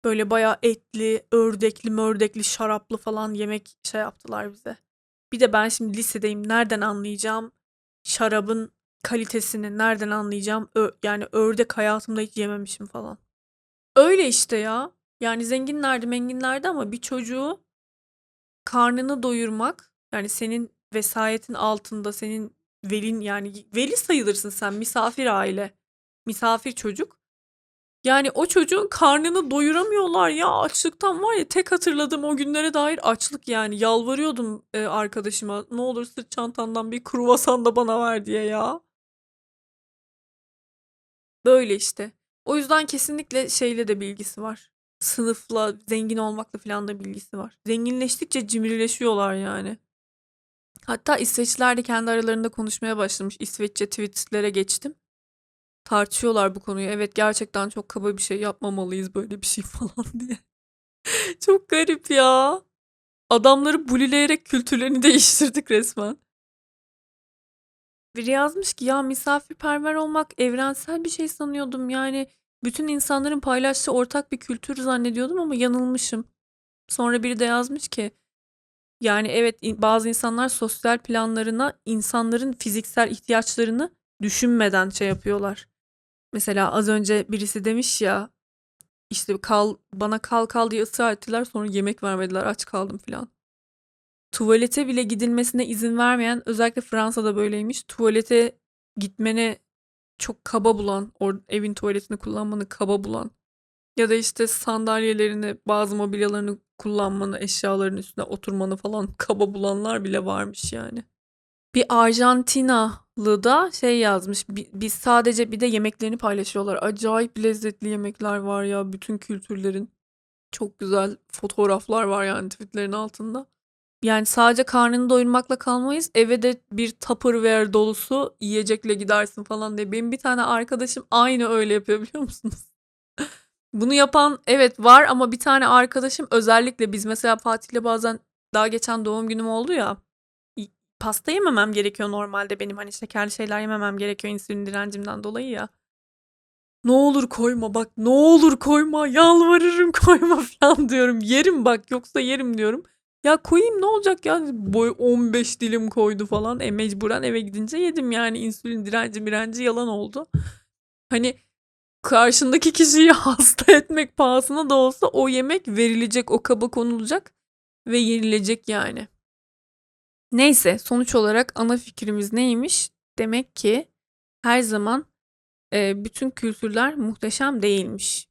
böyle bayağı etli, ördekli, mördekli, şaraplı falan yemek şey yaptılar bize. Bir de ben şimdi lisedeyim. Nereden anlayacağım şarabın kalitesini? Nereden anlayacağım? Ö- yani ördek hayatımda hiç yememişim falan. Öyle işte ya. Yani zenginlerdi menginlerdi ama bir çocuğu karnını doyurmak yani senin vesayetin altında senin velin yani veli sayılırsın sen misafir aile misafir çocuk. Yani o çocuğun karnını doyuramıyorlar ya açlıktan var ya tek hatırladığım o günlere dair açlık yani yalvarıyordum e, arkadaşıma ne olur sırt çantandan bir kruvasan da bana ver diye ya. Böyle işte. O yüzden kesinlikle şeyle de bilgisi var. Sınıfla, zengin olmakla falan da bilgisi var. Zenginleştikçe cimrileşiyorlar yani. Hatta İsveçliler de kendi aralarında konuşmaya başlamış. İsveççe tweetlere geçtim. Tartışıyorlar bu konuyu. Evet gerçekten çok kaba bir şey yapmamalıyız böyle bir şey falan diye. çok garip ya. Adamları bulileyerek kültürlerini değiştirdik resmen. Biri yazmış ki ya misafirperver olmak evrensel bir şey sanıyordum. Yani bütün insanların paylaştığı ortak bir kültür zannediyordum ama yanılmışım. Sonra biri de yazmış ki yani evet bazı insanlar sosyal planlarına insanların fiziksel ihtiyaçlarını düşünmeden şey yapıyorlar. Mesela az önce birisi demiş ya işte kal bana kal kal diye ısrar ettiler sonra yemek vermediler aç kaldım filan. Tuvalete bile gidilmesine izin vermeyen özellikle Fransa'da böyleymiş. Tuvalete gitmene çok kaba bulan, or evin tuvaletini kullanmanı kaba bulan ya da işte sandalyelerini, bazı mobilyalarını kullanmanı, eşyaların üstüne oturmanı falan kaba bulanlar bile varmış yani. Bir Arjantinalı da şey yazmış. "Bi- Biz sadece bir de yemeklerini paylaşıyorlar. Acayip lezzetli yemekler var ya bütün kültürlerin. Çok güzel fotoğraflar var yani tweetlerin altında. Yani sadece karnını doyurmakla kalmayız. Eve de bir Tupperware dolusu yiyecekle gidersin falan diye. Benim bir tane arkadaşım aynı öyle yapıyor biliyor musunuz? Bunu yapan evet var ama bir tane arkadaşım özellikle biz mesela Fatih'le bazen daha geçen doğum günüm oldu ya. Pasta yememem gerekiyor normalde benim hani şekerli şeyler yememem gerekiyor insülin direncimden dolayı ya. Ne olur koyma bak ne olur koyma yalvarırım koyma falan diyorum. Yerim bak yoksa yerim diyorum. Ya koyayım ne olacak ya boy 15 dilim koydu falan. E mecburen eve gidince yedim yani insülin direnci direnci yalan oldu. Hani karşındaki kişiyi hasta etmek pahasına da olsa o yemek verilecek, o kaba konulacak ve yenilecek yani. Neyse sonuç olarak ana fikrimiz neymiş? Demek ki her zaman e, bütün kültürler muhteşem değilmiş.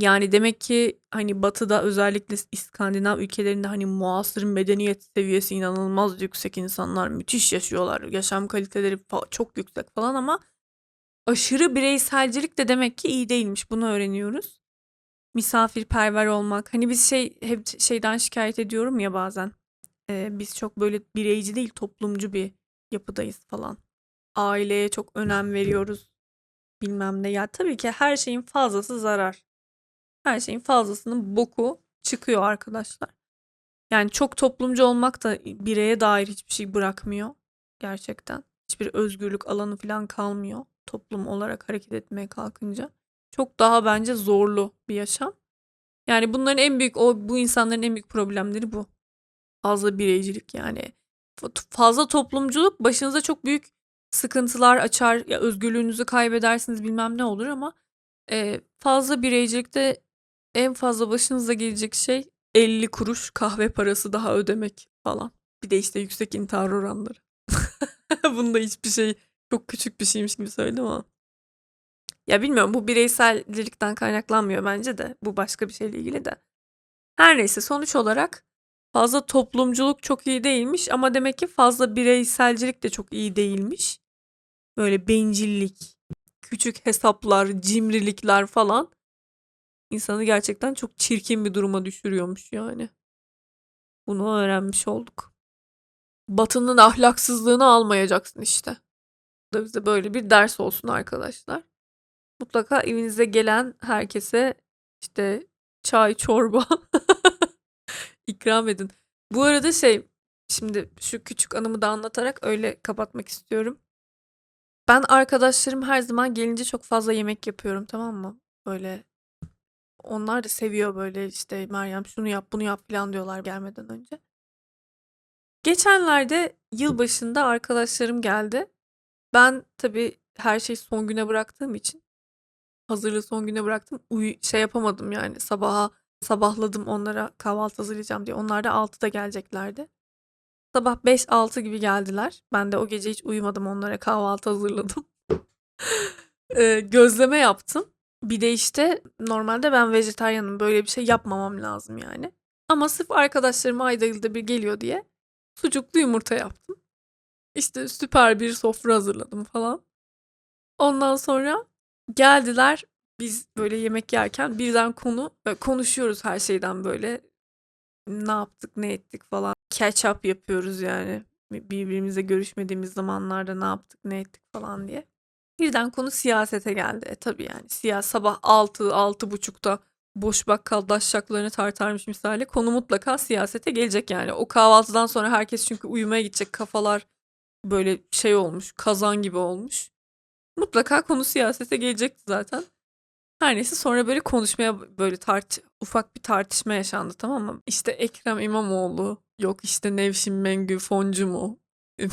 Yani demek ki hani batıda özellikle İskandinav ülkelerinde hani muasır medeniyet seviyesi inanılmaz yüksek insanlar müthiş yaşıyorlar. Yaşam kaliteleri çok yüksek falan ama aşırı bireyselcilik de demek ki iyi değilmiş. Bunu öğreniyoruz. Misafirperver olmak. Hani biz şey hep şeyden şikayet ediyorum ya bazen. Ee, biz çok böyle bireyci değil toplumcu bir yapıdayız falan. Aileye çok önem veriyoruz. Bilmem ne. Ya tabii ki her şeyin fazlası zarar. Her şeyin fazlasının boku çıkıyor arkadaşlar. Yani çok toplumcu olmak da bireye dair hiçbir şey bırakmıyor. Gerçekten. Hiçbir özgürlük alanı falan kalmıyor. Toplum olarak hareket etmeye kalkınca. Çok daha bence zorlu bir yaşam. Yani bunların en büyük, o bu insanların en büyük problemleri bu. Fazla bireycilik yani. Fa- Fazla toplumculuk başınıza çok büyük sıkıntılar açar. Ya özgürlüğünüzü kaybedersiniz bilmem ne olur ama e, fazla bireycilikte en fazla başınıza gelecek şey 50 kuruş kahve parası daha ödemek falan. Bir de işte yüksek intihar oranları. Bunda hiçbir şey çok küçük bir şeymiş gibi söyledim ama. Ya bilmiyorum bu bireyselcilikten kaynaklanmıyor bence de. Bu başka bir şeyle ilgili de. Her neyse sonuç olarak fazla toplumculuk çok iyi değilmiş ama demek ki fazla bireyselcilik de çok iyi değilmiş. Böyle bencillik, küçük hesaplar, cimrilikler falan insanı gerçekten çok çirkin bir duruma düşürüyormuş yani. Bunu öğrenmiş olduk. Batı'nın ahlaksızlığını almayacaksın işte. Da bize böyle bir ders olsun arkadaşlar. Mutlaka evinize gelen herkese işte çay, çorba ikram edin. Bu arada şey şimdi şu küçük anımı da anlatarak öyle kapatmak istiyorum. Ben arkadaşlarım her zaman gelince çok fazla yemek yapıyorum tamam mı? Böyle onlar da seviyor böyle işte Meryem şunu yap bunu yap falan diyorlar gelmeden önce. Geçenlerde yılbaşında arkadaşlarım geldi. Ben tabii her şeyi son güne bıraktığım için hazırlığı son güne bıraktım. Uyu şey yapamadım yani sabaha sabahladım onlara kahvaltı hazırlayacağım diye. Onlar da 6'da geleceklerdi. Sabah 5-6 gibi geldiler. Ben de o gece hiç uyumadım onlara kahvaltı hazırladım. Eee, gözleme yaptım. Bir de işte normalde ben vejetaryenim. Böyle bir şey yapmamam lazım yani. Ama sırf arkadaşlarım ayda yılda bir geliyor diye sucuklu yumurta yaptım. İşte süper bir sofra hazırladım falan. Ondan sonra geldiler. Biz böyle yemek yerken birden konu böyle konuşuyoruz her şeyden böyle. Ne yaptık, ne ettik falan. Catch up yapıyoruz yani. Birbirimizle görüşmediğimiz zamanlarda ne yaptık, ne ettik falan diye. Birden konu siyasete geldi. E tabii yani siyah sabah 6 6.30'da boş bakkal daşşaklarını tartarmış misali konu mutlaka siyasete gelecek yani. O kahvaltıdan sonra herkes çünkü uyumaya gidecek kafalar böyle şey olmuş, kazan gibi olmuş. Mutlaka konu siyasete gelecekti zaten. Her neyse sonra böyle konuşmaya böyle tart ufak bir tartışma yaşandı tamam mı? İşte Ekrem İmamoğlu, yok işte Nevşin Mengü Foncu mu?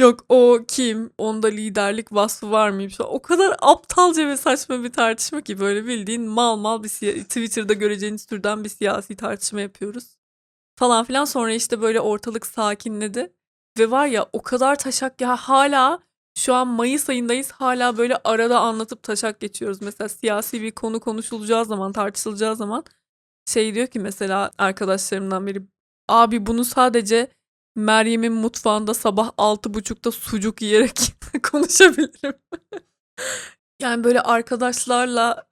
Yok o kim? Onda liderlik vasfı var mıymış? O kadar aptalca ve saçma bir tartışma ki böyle bildiğin mal mal bir Twitter'da göreceğiniz türden bir siyasi tartışma yapıyoruz. Falan filan sonra işte böyle ortalık sakinledi. Ve var ya o kadar taşak ya hala şu an Mayıs ayındayız hala böyle arada anlatıp taşak geçiyoruz. Mesela siyasi bir konu konuşulacağı zaman tartışılacağı zaman şey diyor ki mesela arkadaşlarımdan biri abi bunu sadece Meryem'in mutfağında sabah altı buçukta sucuk yiyerek konuşabilirim. yani böyle arkadaşlarla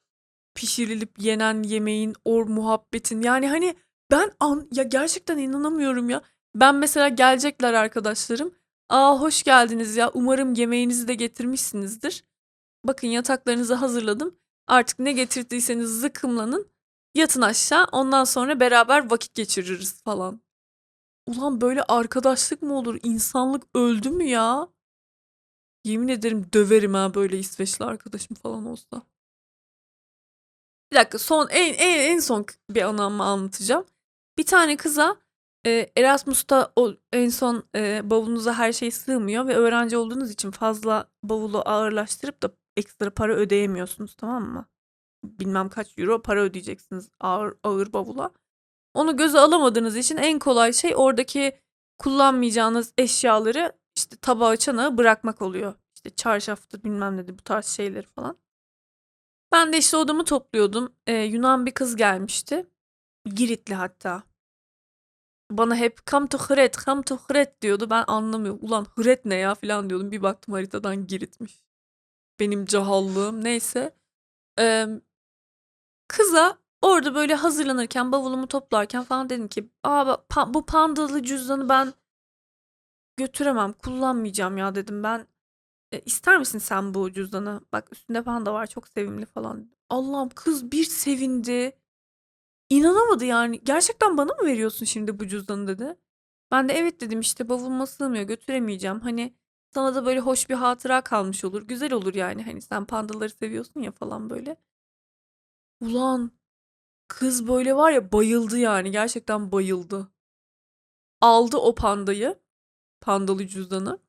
pişirilip yenen yemeğin, o muhabbetin yani hani ben an ya gerçekten inanamıyorum ya. Ben mesela gelecekler arkadaşlarım. Aa hoş geldiniz ya. Umarım yemeğinizi de getirmişsinizdir. Bakın yataklarınızı hazırladım. Artık ne getirdiyseniz zıkkımlanın. Yatın aşağı. Ondan sonra beraber vakit geçiririz falan. Ulan böyle arkadaşlık mı olur? İnsanlık öldü mü ya? Yemin ederim döverim ha böyle İsveçli arkadaşım falan olsa. Bir dakika son en en en son bir anımı anlatacağım. Bir tane kıza e, Erasmus'ta o en son e, bavulunuza her şey sığmıyor ve öğrenci olduğunuz için fazla bavulu ağırlaştırıp da ekstra para ödeyemiyorsunuz tamam mı? Bilmem kaç euro para ödeyeceksiniz ağır ağır bavula. Onu göze alamadığınız için en kolay şey oradaki kullanmayacağınız eşyaları işte tabağa çanağa bırakmak oluyor. İşte çarşaftır bilmem ne bu tarz şeyleri falan. Ben de işte odamı topluyordum. Ee, Yunan bir kız gelmişti. Giritli hatta. Bana hep come to Hret, come to Hret diyordu. Ben anlamıyorum. Ulan Hret ne ya falan diyordum. Bir baktım haritadan Girit'miş. Benim cahallığım neyse. Ee, kıza orada böyle hazırlanırken bavulumu toplarken falan dedim ki Aa, bu pandalı cüzdanı ben götüremem kullanmayacağım ya dedim ben e, ister misin sen bu cüzdanı bak üstünde panda var çok sevimli falan Allah'ım kız bir sevindi İnanamadı yani gerçekten bana mı veriyorsun şimdi bu cüzdanı dedi ben de evet dedim işte bavuluma sığmıyor götüremeyeceğim hani sana da böyle hoş bir hatıra kalmış olur güzel olur yani hani sen pandaları seviyorsun ya falan böyle Ulan Kız böyle var ya bayıldı yani. Gerçekten bayıldı. Aldı o pandayı. Pandalı cüzdanı.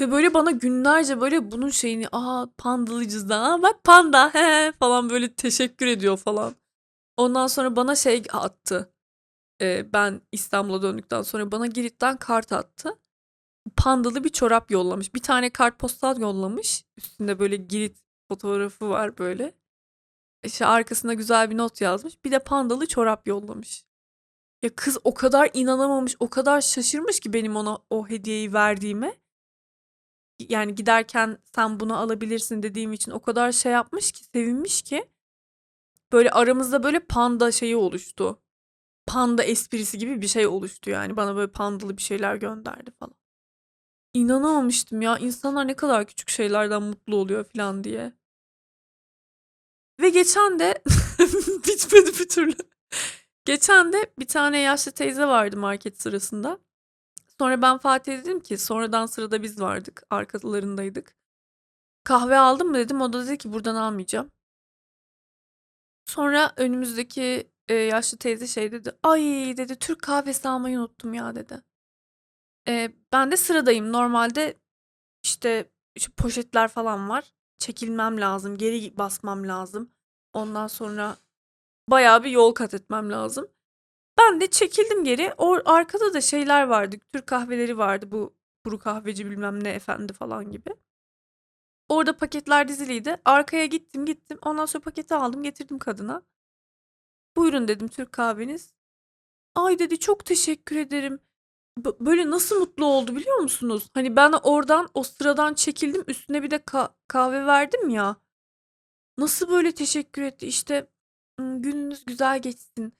Ve böyle bana günlerce böyle bunun şeyini aa pandalı cüzdan aa bak panda he falan böyle teşekkür ediyor falan. Ondan sonra bana şey attı. Ee, ben İstanbul'a döndükten sonra bana Girit'ten kart attı. Pandalı bir çorap yollamış. Bir tane kartpostal yollamış. Üstünde böyle Girit fotoğrafı var böyle. İşte arkasına güzel bir not yazmış. Bir de pandalı çorap yollamış. Ya kız o kadar inanamamış, o kadar şaşırmış ki benim ona o hediyeyi verdiğime. Yani giderken sen bunu alabilirsin dediğim için o kadar şey yapmış ki sevinmiş ki böyle aramızda böyle panda şeyi oluştu. Panda esprisi gibi bir şey oluştu yani. Bana böyle pandalı bir şeyler gönderdi falan. İnanamamıştım ya insanlar ne kadar küçük şeylerden mutlu oluyor falan diye. Ve geçen de bitmedi bir türlü. Geçen de bir tane yaşlı teyze vardı market sırasında. Sonra ben Fatih'e dedim ki sonradan sırada biz vardık. Arkalarındaydık. Kahve aldın mı dedim. O da dedi ki buradan almayacağım. Sonra önümüzdeki e, yaşlı teyze şey dedi. Ay dedi Türk kahvesi almayı unuttum ya dedi. E, ben de sıradayım. Normalde işte, işte poşetler falan var. Çekilmem lazım. Geri basmam lazım. Ondan sonra bayağı bir yol kat etmem lazım. Ben de çekildim geri. O arkada da şeyler vardı. Türk kahveleri vardı. Bu kuru kahveci bilmem ne efendi falan gibi. Orada paketler diziliydi. Arkaya gittim gittim. Ondan sonra paketi aldım getirdim kadına. Buyurun dedim Türk kahveniz. Ay dedi çok teşekkür ederim. B- böyle nasıl mutlu oldu biliyor musunuz? Hani ben oradan o sıradan çekildim üstüne bir de ka- kahve verdim ya. Nasıl böyle teşekkür etti işte "Hmm, gününüz güzel geçsin.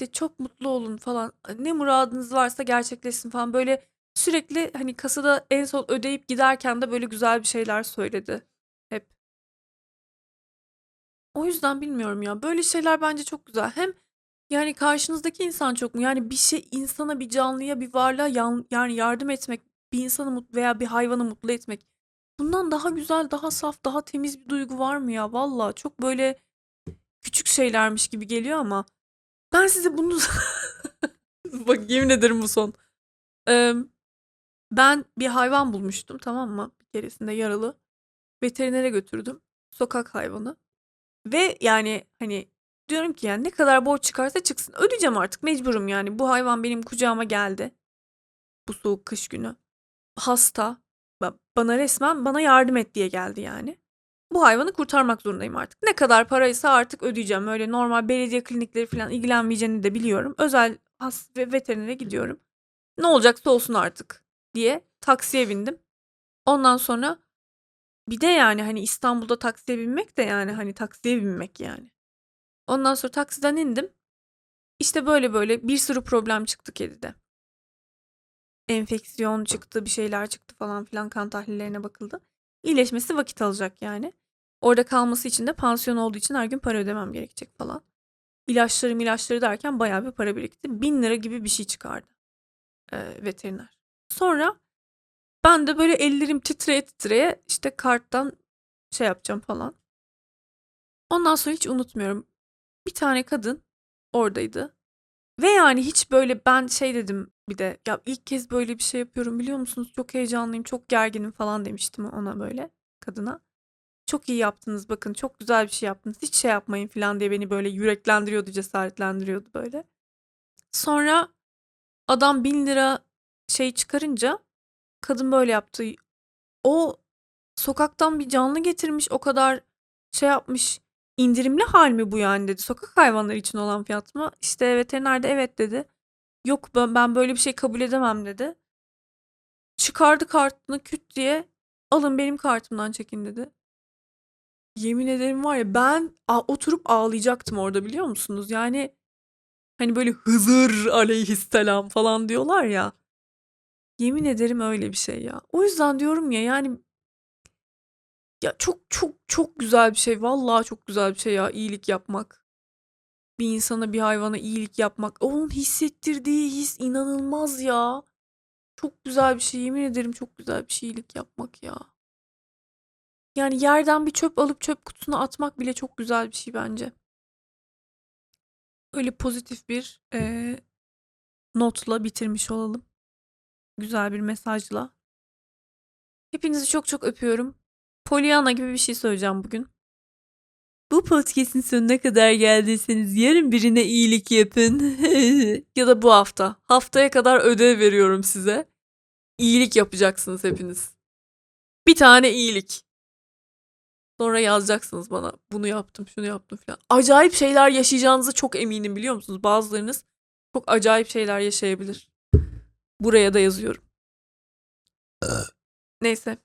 İşte çok mutlu olun falan. Ne muradınız varsa gerçekleşsin falan. Böyle sürekli hani kasada en son ödeyip giderken de böyle güzel bir şeyler söyledi. Hep. O yüzden bilmiyorum ya. Böyle şeyler bence çok güzel. Hem yani karşınızdaki insan çok mu? Yani bir şey insana, bir canlıya, bir varlığa yan- yani yardım etmek, bir insanı mutlu veya bir hayvanı mutlu etmek. Bundan daha güzel, daha saf, daha temiz bir duygu var mı ya? Vallahi çok böyle küçük şeylermiş gibi geliyor ama ben size bunu bak yemin ederim bu son. Eee, ben bir hayvan bulmuştum tamam mı? Bir keresinde yaralı. Veterinere götürdüm. Sokak hayvanı. Ve yani hani diyorum ki yani ne kadar borç çıkarsa çıksın. Ödeyeceğim artık mecburum yani. Bu hayvan benim kucağıma geldi. Bu soğuk kış günü. Hasta. Ba- Bana resmen bana yardım et diye geldi yani. Bu hayvanı kurtarmak zorundayım artık. Ne kadar paraysa artık ödeyeceğim. Öyle normal belediye klinikleri falan ilgilenmeyeceğini de biliyorum. Özel has ve veterinere gidiyorum. Ne olacaksa olsun artık diye taksiye bindim. Ondan sonra bir de yani hani İstanbul'da taksiye binmek de yani hani taksiye binmek yani. Ondan sonra taksiden indim. İşte böyle böyle bir sürü problem çıktı kedide. Enfeksiyon çıktı, bir şeyler çıktı falan filan kan tahlillerine bakıldı. İyileşmesi vakit alacak yani. Orada kalması için de pansiyon olduğu için her gün para ödemem gerekecek falan. İlaçları ilaçları derken bayağı bir para birikti. Bin lira gibi bir şey çıkardı e, veteriner. Sonra ben de böyle ellerim titreye titreye işte karttan şey yapacağım falan. Ondan sonra hiç unutmuyorum. Bir tane kadın oradaydı. Ve yani hiç böyle ben şey dedim bir de ya ilk kez böyle bir şey yapıyorum biliyor musunuz? Çok heyecanlıyım, çok gerginim falan demiştim ona böyle kadına. Çok iyi yaptınız bakın çok güzel bir şey yaptınız. Hiç şey yapmayın falan diye beni böyle yüreklendiriyordu, cesaretlendiriyordu böyle. Sonra adam bin lira şey çıkarınca kadın böyle yaptı. O sokaktan bir canlı getirmiş o kadar şey yapmış. İndirimli hal mi bu yani dedi. Sokak hayvanları için olan fiyat mı? İşte veteriner de evet dedi. Yok ben, ben böyle bir şey kabul edemem dedi. Çıkardı kartını küt diye alın benim kartımdan çekin dedi. Yemin ederim var ya ben oturup ağlayacaktım orada biliyor musunuz? Yani hani böyle Hızır aleyhisselam falan diyorlar ya. Yemin ederim öyle bir şey ya. O yüzden diyorum ya yani ya çok çok çok güzel bir şey. Vallahi çok güzel bir şey ya iyilik yapmak. Bir insana bir hayvana iyilik yapmak. Onun hissettirdiği his inanılmaz ya. Çok güzel bir şey. Yemin ederim çok güzel bir şey iyilik yapmak ya. Yani yerden bir çöp alıp çöp kutusuna atmak bile çok güzel bir şey bence. Öyle pozitif bir eee, notla bitirmiş olalım. Güzel bir mesajla. Hepinizi çok çok öpüyorum. Pollyanna gibi bir şey söyleyeceğim bugün. Bu podcast'in sonuna kadar geldiyseniz yarın birine iyilik yapın. ya da bu hafta. Haftaya kadar ödev veriyorum size. İyilik yapacaksınız hepiniz. Bir tane iyilik. Sonra yazacaksınız bana bunu yaptım şunu yaptım falan. Acayip şeyler yaşayacağınızı çok eminim biliyor musunuz? Bazılarınız çok acayip şeyler yaşayabilir. Buraya da yazıyorum. Ee. Neyse.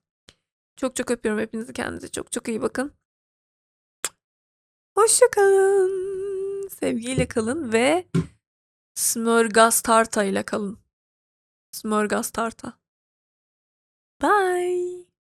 Çok çok öpüyorum hepinizi. Kendinize çok çok iyi bakın. Hoşçakalın. Sevgiyle kalın ve Smörgas Tarta ile kalın. Smörgas Tarta. Bye.